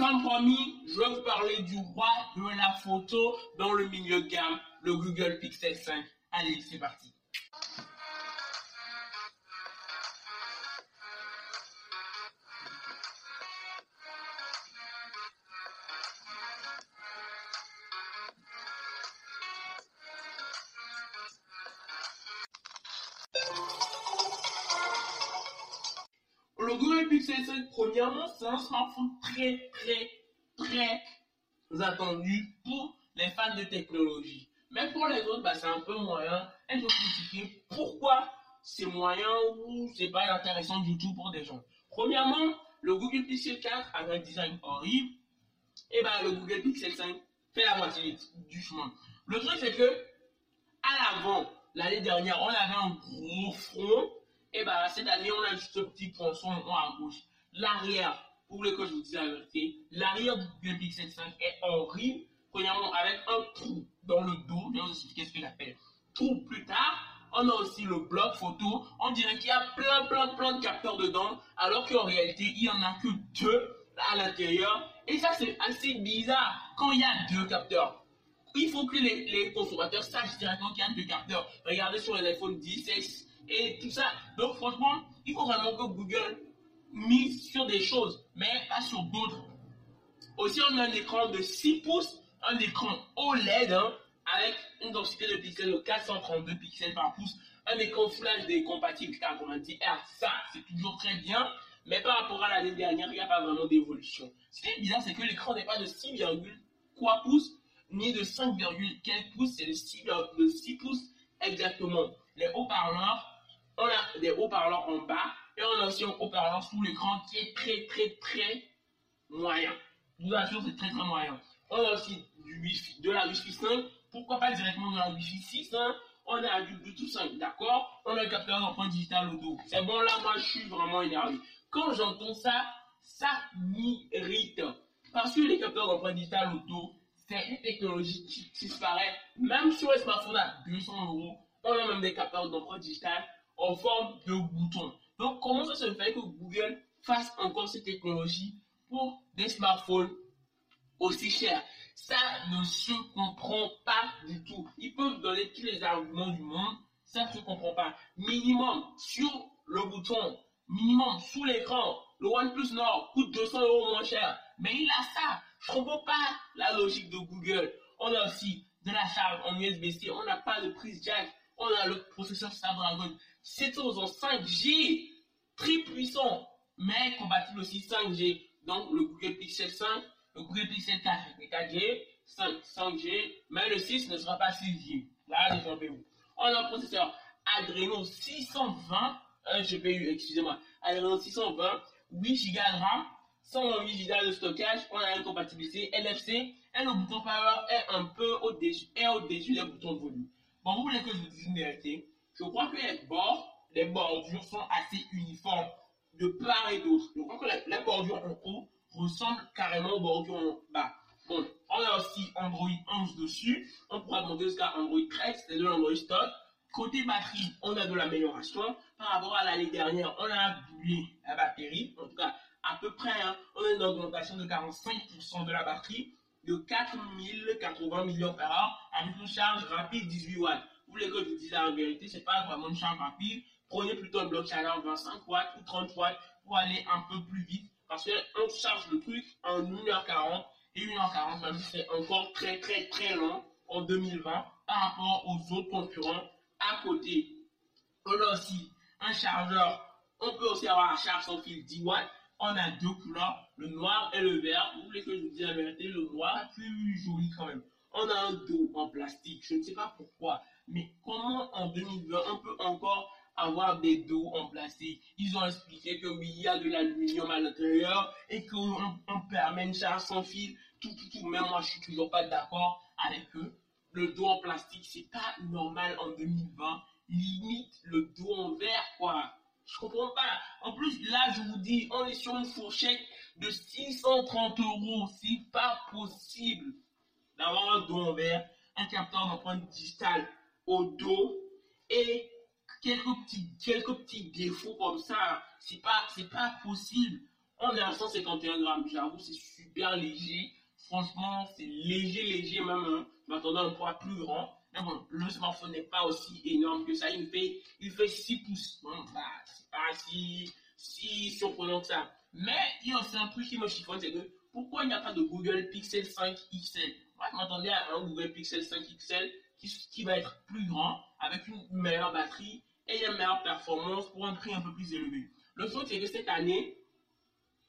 Comme promis, je vais vous parler du roi de la photo dans le milieu de gamme, le Google Pixel 5. Allez, c'est parti. Pixel 5, premièrement, c'est un smartphone très, très, très attendu pour les fans de technologie. Mais pour les autres, bah, c'est un peu moyen. Et je vais expliquer pourquoi c'est moyen ou c'est pas intéressant du tout pour des gens? Premièrement, le Google Pixel 4 a un design horrible. Et bah, le Google Pixel 5 fait la moitié du chemin. Le truc, c'est que, à l'avant, l'année dernière, on avait un gros front et bah, cette année, on a juste un petit ponçon en gauche. L'arrière, pour le que je vous dis la vérité, l'arrière du Pixel 5 est horrible. Premièrement, avec un trou dans le dos. Je vais vous expliquer ce qu'il appelle trou plus tard. On a aussi le bloc photo. On dirait qu'il y a plein, plein, plein de capteurs dedans, alors qu'en réalité, il n'y en a que deux à l'intérieur. Et ça, c'est assez bizarre quand il y a deux capteurs. Il faut que les, les consommateurs sachent directement qu'il y a deux capteurs. Regardez sur les iPhone 10, et tout ça. Donc franchement, il faut vraiment que Google mise sur des choses, mais pas sur d'autres. Aussi, on a un écran de 6 pouces, un écran OLED hein, avec une densité de pixels de 432 pixels par pouce, un écran Flash des compatible 90 Hz. Ça, c'est toujours très bien. Mais par rapport à l'année dernière, il n'y a pas vraiment d'évolution. Ce qui est bizarre, c'est que l'écran n'est pas de 6,3 pouces, ni de 5, quelques pouces, c'est de 6, de 6 pouces exactement. Les haut-parleurs, on a des haut-parleurs en bas et on a aussi un haut-parleur sous l'écran qui est très très très moyen. Je vous assure, c'est très très moyen. On a aussi du Wi-Fi, de la Wi-Fi 5. Pourquoi pas directement de la Wi-Fi 6 hein? On a du Bluetooth 5, d'accord? On a un capteur d'empreinte digitale au dos. C'est bon, là, moi, je suis vraiment énervé. Quand j'entends ça, ça m'irrite. Parce que les capteurs d'empreinte digitale au dos, c'est une technologie qui disparaît. Même sur les smartphones à 200 euros, on a même des capteurs d'empreinte digitale en forme de bouton. Donc, comment ça se fait que Google fasse encore cette technologie pour des smartphones aussi chers? Ça ne se comprend pas du tout. Ils peuvent donner tous les arguments du monde, ça ne se comprend pas. Minimum sur le bouton, minimum sous l'écran, le OnePlus Nord coûte 200 euros moins cher. Mais il a ça. Je ne comprends pas la logique de Google. On a aussi de la charge en USB-C. On n'a pas de prise jack. On a le processeur Snapdragon c'est en 5G, très puissant, mais compatible aussi 5G. Donc le Google Pixel 5, le Google Pixel 4 4G, 5, 5G, mais le 6 ne sera pas 6G. Là, détrompez-vous. On a un processeur Adreno 620, un GPU, excusez-moi, Adreno 620, 8 Go de RAM, 128 Go de stockage, on a une compatibilité NFC, et le bouton Power est un peu au-dessus, au-dessus des boutons de volume. Bon, vous voulez que je vous dise une vérité? Je crois que les bords, les bordures sont assez uniformes de part et d'autre. Je crois que les, bordures en haut ressemblent carrément aux bordures en bas. Bon, on a aussi Android 11 dessus. On pourra monter jusqu'à Android 13, c'est de l'Android stock. Côté batterie, on a de l'amélioration. Par rapport à l'année dernière, on a doublé la batterie. En tout cas, à peu près, hein. on a une augmentation de 45% de la batterie de 4080 mAh avec une charge rapide 18 watts vous voulez que je vous dise la vérité, c'est pas vraiment une chambre rapide. Prenez plutôt un bloc chaleur 25 watts ou 30 watts pour aller un peu plus vite. Parce qu'on charge le truc en 1h40 et 1h40, même c'est encore très très très long en 2020 par rapport aux autres concurrents à côté. On a aussi un chargeur. On peut aussi avoir un charge sans fil 10 watts. On a deux couleurs, le noir et le vert. Vous voulez que je vous dise la vérité, le noir est plus joli quand même. On a un dos en plastique. Je ne sais pas pourquoi. Mais comment en 2020 on peut encore avoir des dos en plastique? Ils ont expliqué que oui, il y a de l'aluminium à l'intérieur et qu'on on permet une charge sans fil, tout, tout, tout. Mais moi, je suis toujours pas d'accord avec eux. Le dos en plastique, c'est pas normal en 2020. Limite le dos en verre, quoi. Je comprends pas. En plus, là, je vous dis, on est sur une fourchette de 630 euros. C'est pas possible d'avoir un dos en verre, un capteur d'empreinte digitale au dos et quelques petits, quelques petits défauts comme ça. C'est pas, c'est pas possible. On est à 151 grammes. J'avoue, c'est super léger. Franchement, c'est léger, léger même. Hein. Je m'attendais à un poids plus grand. Mais bon, le smartphone n'est pas aussi énorme que ça. Il fait, il fait 6 pouces. Bon, bah, c'est pas si, si surprenant que ça. Mais il y a aussi un truc qui me chiffonne, c'est que pourquoi il n'y a pas de Google Pixel 5 XL Moi, je m'attendais à un Google Pixel 5 XL qui, qui va être plus grand, avec une meilleure batterie et une meilleure performance pour un prix un peu plus élevé. Le truc, c'est que cette année,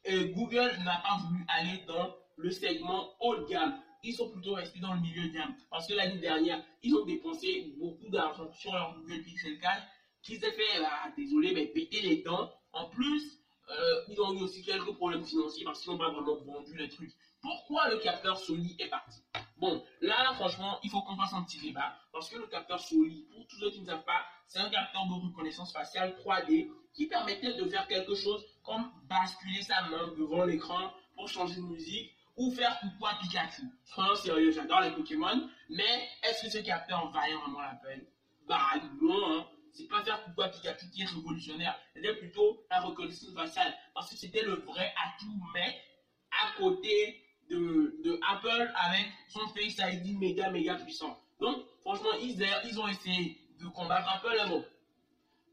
euh, Google n'a pas voulu aller dans le segment haut de gamme. Ils sont plutôt restés dans le milieu gamme. Parce que l'année dernière, ils ont dépensé beaucoup d'argent sur leur Google Pixel 4 qui s'est fait, ah, désolé, mais péter les dents. En plus, euh, ils ont eu aussi quelques problèmes financiers parce qu'ils n'ont pas vraiment vendu les trucs. Pourquoi le capteur Sony est parti? Bon, là, franchement, il faut qu'on fasse un petit débat parce que le capteur Sony, pour tous ceux qui ne savent pas, c'est un capteur de reconnaissance faciale 3D qui permettait de faire quelque chose comme basculer sa main devant l'écran pour changer de musique ou faire à Pikachu? Soyons sérieux, j'adore les Pokémon, mais est-ce que ce capteur valait vraiment la peine? Bah non, hein. c'est pas faire à Pikachu qui est révolutionnaire, c'était plutôt la reconnaissance faciale parce que c'était le vrai atout, mais à côté de, de, Apple avec son Face ID méga méga puissant. Donc franchement, ils, ont essayé de combattre Apple, mais bon,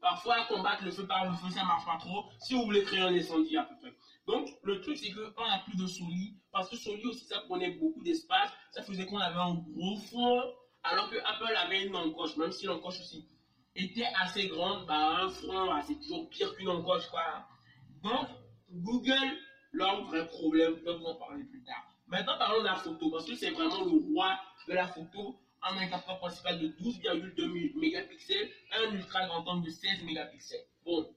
Parfois, combattre le feu par le feu, ça marche pas trop. Si vous voulez créer un incendie à peu près. Donc, le truc, c'est qu'on n'a plus de souris. Parce que souris aussi, ça prenait beaucoup d'espace. Ça faisait qu'on avait un gros fond. Alors que Apple avait une encoche. Même si l'encoche aussi était assez grande, bah, un front, bah, c'est toujours pire qu'une encoche, quoi. Donc, Google, leur vrai problème, peut vous en parler plus tard. Maintenant, parlons de la photo. Parce que c'est vraiment le roi de la photo un capteur principal de 12,2 mégapixels un ultra grand angle de 16 mégapixels. Bon,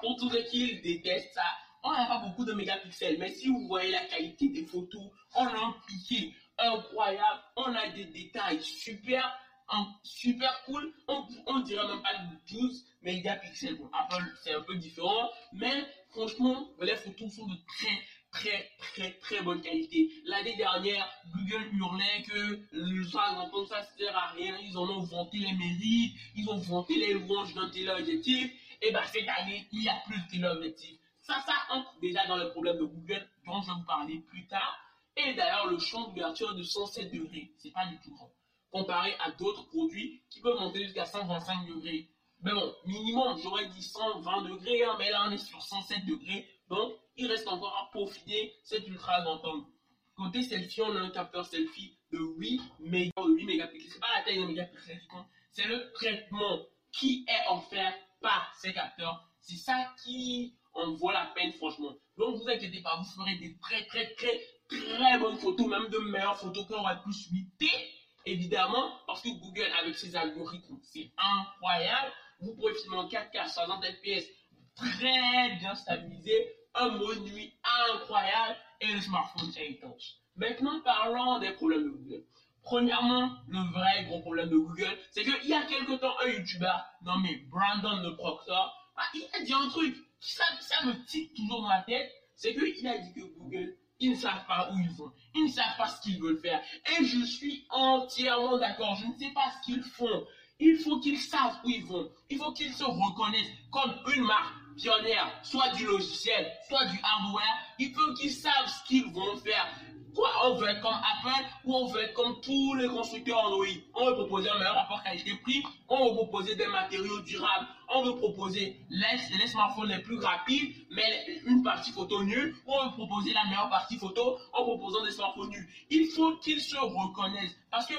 pour tous ceux qui détestent ça, on n'a pas beaucoup de mégapixels, mais si vous voyez la qualité des photos, on a un piqué incroyable, on a des détails super, super cool, on, on dirait même pas 12 mégapixels. Bon, Apple, c'est un peu différent, mais franchement, les photos sont de très très très très bonne qualité. L'année dernière, Google hurlait que le grand ça sert à rien. Ils en ont vanté les mérites, ils ont vanté les louanges d'un téléobjectif. Et bien cette année, il y a plus de téléobjectifs. Ça, ça entre déjà dans le problème de Google dont je vais vous parler plus tard. Et d'ailleurs, le champ d'ouverture de 107 degrés, c'est pas du tout grand. Comparé à d'autres produits qui peuvent monter jusqu'à 125 degrés. Mais bon, minimum, j'aurais dit 120 degrés, hein, mais là on est sur 107 degrés. Donc, il reste encore à peaufiner cet ultra grand angle. Côté selfie, on a un capteur selfie de 8, mégapixels. Ce n'est pas la taille d'un mégapixel qui compte, c'est le traitement qui est offert par ces capteurs. C'est ça qui en vaut la peine, franchement. Donc, vous inquiétez pas, vous ferez des très, très, très, très bonnes photos, même de meilleures photos qu'on va plus 8T, évidemment, parce que Google, avec ses algorithmes, c'est incroyable. Vous pouvez filmer en 4K, 60 fps, très bien stabilisé un mode nuit incroyable et le smartphone est étanche. Maintenant, parlons des problèmes de Google. Premièrement, le vrai gros problème de Google, c'est qu'il y a quelque temps, un YouTuber nommé Brandon de Proctor, bah, il a dit un truc, ça, ça me tique toujours dans la tête, c'est qu'il a dit que Google, ils ne savent pas où ils vont, ils ne savent pas ce qu'ils veulent faire. Et je suis entièrement d'accord, je ne sais pas ce qu'ils font. Il faut qu'ils savent où ils vont. Il faut qu'ils se reconnaissent comme une marque pionnière, soit du logiciel, soit du hardware, il faut qu'ils savent ce qu'ils vont faire. Quoi, on veut être comme Apple ou on veut être comme tous les constructeurs Android. On veut proposer un meilleur rapport qualité-prix, on veut proposer des matériaux durables, on veut proposer les, les, smartphones les plus rapides, mais une partie photo nulle, on veut proposer la meilleure partie photo en proposant des smartphones nuls. Il faut qu'ils se reconnaissent parce que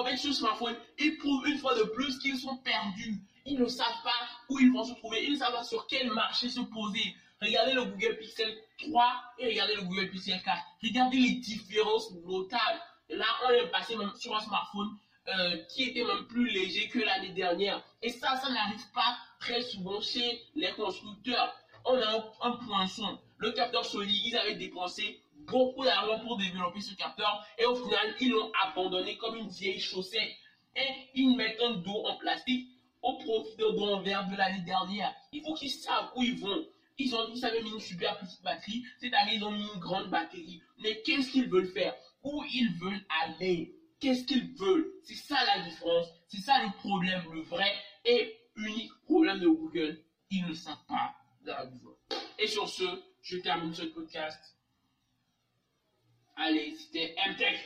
avec ce smartphone, ils prouvent une fois de plus qu'ils sont perdus. Ils ne savent pas où ils vont se trouver. Ils ne savent pas sur quel marché se poser. Regardez le Google Pixel 3 et regardez le Google Pixel 4. Regardez les différences notables. Là, on est passé sur un smartphone euh, qui était même plus léger que l'année dernière. Et ça, ça n'arrive pas très souvent chez les constructeurs. On a un, un poinçon. Le capteur Sony, ils avaient dépensé beaucoup d'argent pour développer ce capteur et au final, ils l'ont abandonné comme une vieille chaussette. Et ils mettent un dos en plastique au profit de l'année dernière. Il faut qu'ils savent où ils vont. Ils, ont, ils mis une super petite batterie. Année, ils ont mis une grande batterie. Mais qu'est-ce qu'ils veulent faire? Où ils veulent aller? Qu'est-ce qu'ils veulent? C'est ça la différence. C'est ça le problème, le vrai et unique problème de Google. Ils ne savent pas la Et sur ce, je termine ce podcast. Allez, c'était MTech.